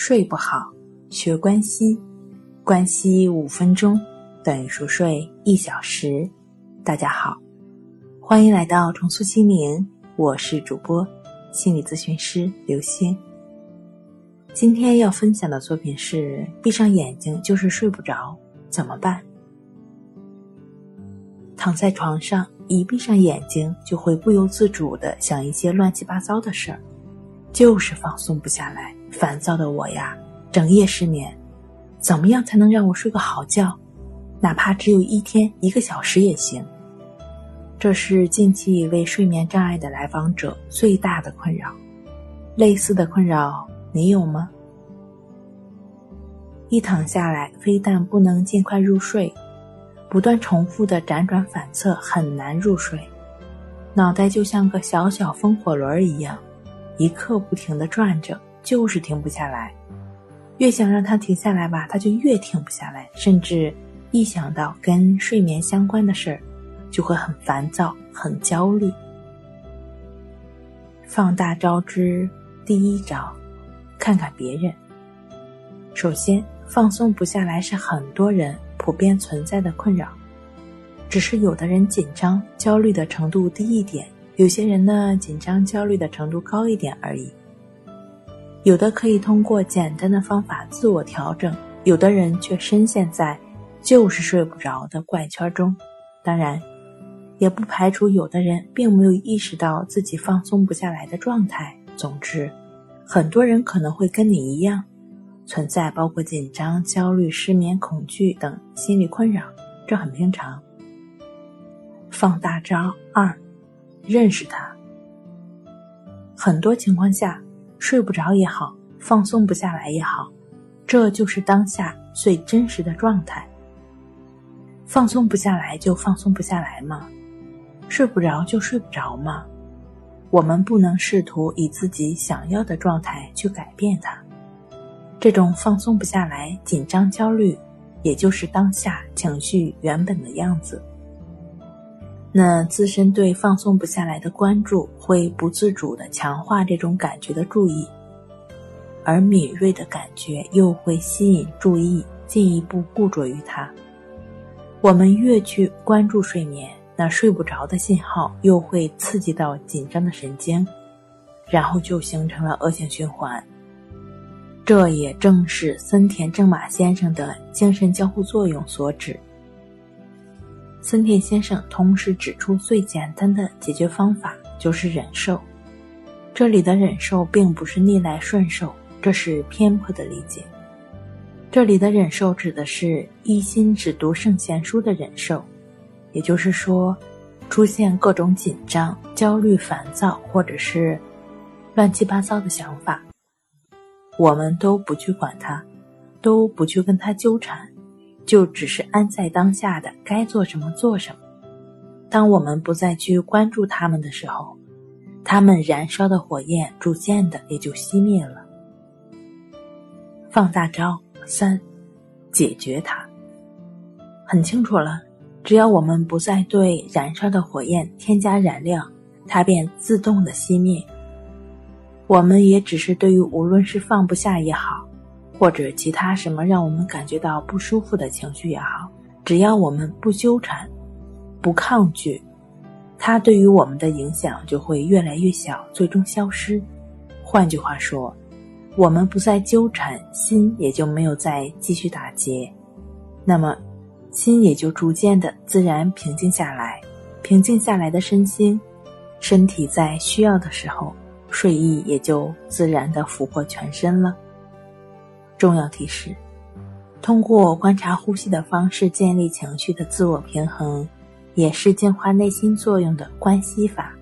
睡不好，学关西，关西五分钟等于熟睡一小时。大家好，欢迎来到重塑心灵，我是主播心理咨询师刘星。今天要分享的作品是：闭上眼睛就是睡不着，怎么办？躺在床上，一闭上眼睛就会不由自主的想一些乱七八糟的事儿，就是放松不下来。烦躁的我呀，整夜失眠，怎么样才能让我睡个好觉？哪怕只有一天一个小时也行。这是近期一位睡眠障碍的来访者最大的困扰。类似的困扰你有吗？一躺下来，非但不能尽快入睡，不断重复的辗转反侧，很难入睡。脑袋就像个小小风火轮一样，一刻不停的转着。就是停不下来，越想让他停下来吧，他就越停不下来。甚至一想到跟睡眠相关的事儿，就会很烦躁、很焦虑。放大招之第一招，看看别人。首先，放松不下来是很多人普遍存在的困扰，只是有的人紧张、焦虑的程度低一点，有些人呢紧张、焦虑的程度高一点而已。有的可以通过简单的方法自我调整，有的人却深陷在就是睡不着的怪圈中。当然，也不排除有的人并没有意识到自己放松不下来的状态。总之，很多人可能会跟你一样，存在包括紧张、焦虑、失眠、恐惧等心理困扰，这很平常。放大招二，认识它。很多情况下。睡不着也好，放松不下来也好，这就是当下最真实的状态。放松不下来就放松不下来吗？睡不着就睡不着吗？我们不能试图以自己想要的状态去改变它。这种放松不下来、紧张、焦虑，也就是当下情绪原本的样子。那自身对放松不下来的关注，会不自主地强化这种感觉的注意，而敏锐的感觉又会吸引注意，进一步固着于它。我们越去关注睡眠，那睡不着的信号又会刺激到紧张的神经，然后就形成了恶性循环。这也正是森田正马先生的精神交互作用所指。森田先生同时指出，最简单的解决方法就是忍受。这里的忍受并不是逆来顺受，这是偏颇的理解。这里的忍受指的是一心只读圣贤书的忍受，也就是说，出现各种紧张、焦虑、烦躁，或者是乱七八糟的想法，我们都不去管它，都不去跟它纠缠。就只是安在当下的该做什么做什么。当我们不再去关注他们的时候，他们燃烧的火焰逐渐的也就熄灭了。放大招三，解决它。很清楚了，只要我们不再对燃烧的火焰添加燃料，它便自动的熄灭。我们也只是对于无论是放不下也好。或者其他什么让我们感觉到不舒服的情绪也好，只要我们不纠缠、不抗拒，它对于我们的影响就会越来越小，最终消失。换句话说，我们不再纠缠，心也就没有再继续打结，那么心也就逐渐的自然平静下来。平静下来的身心，身体在需要的时候，睡意也就自然的俘获全身了。重要提示：通过观察呼吸的方式建立情绪的自我平衡，也是净化内心作用的关系法，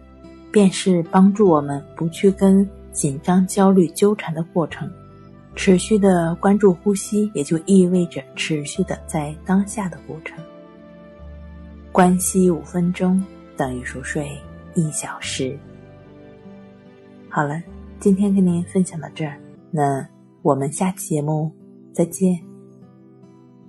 便是帮助我们不去跟紧张、焦虑纠缠的过程。持续的关注呼吸，也就意味着持续的在当下的过程。关系五分钟等于熟睡一小时。好了，今天跟您分享到这儿，那。我们下期节目再见。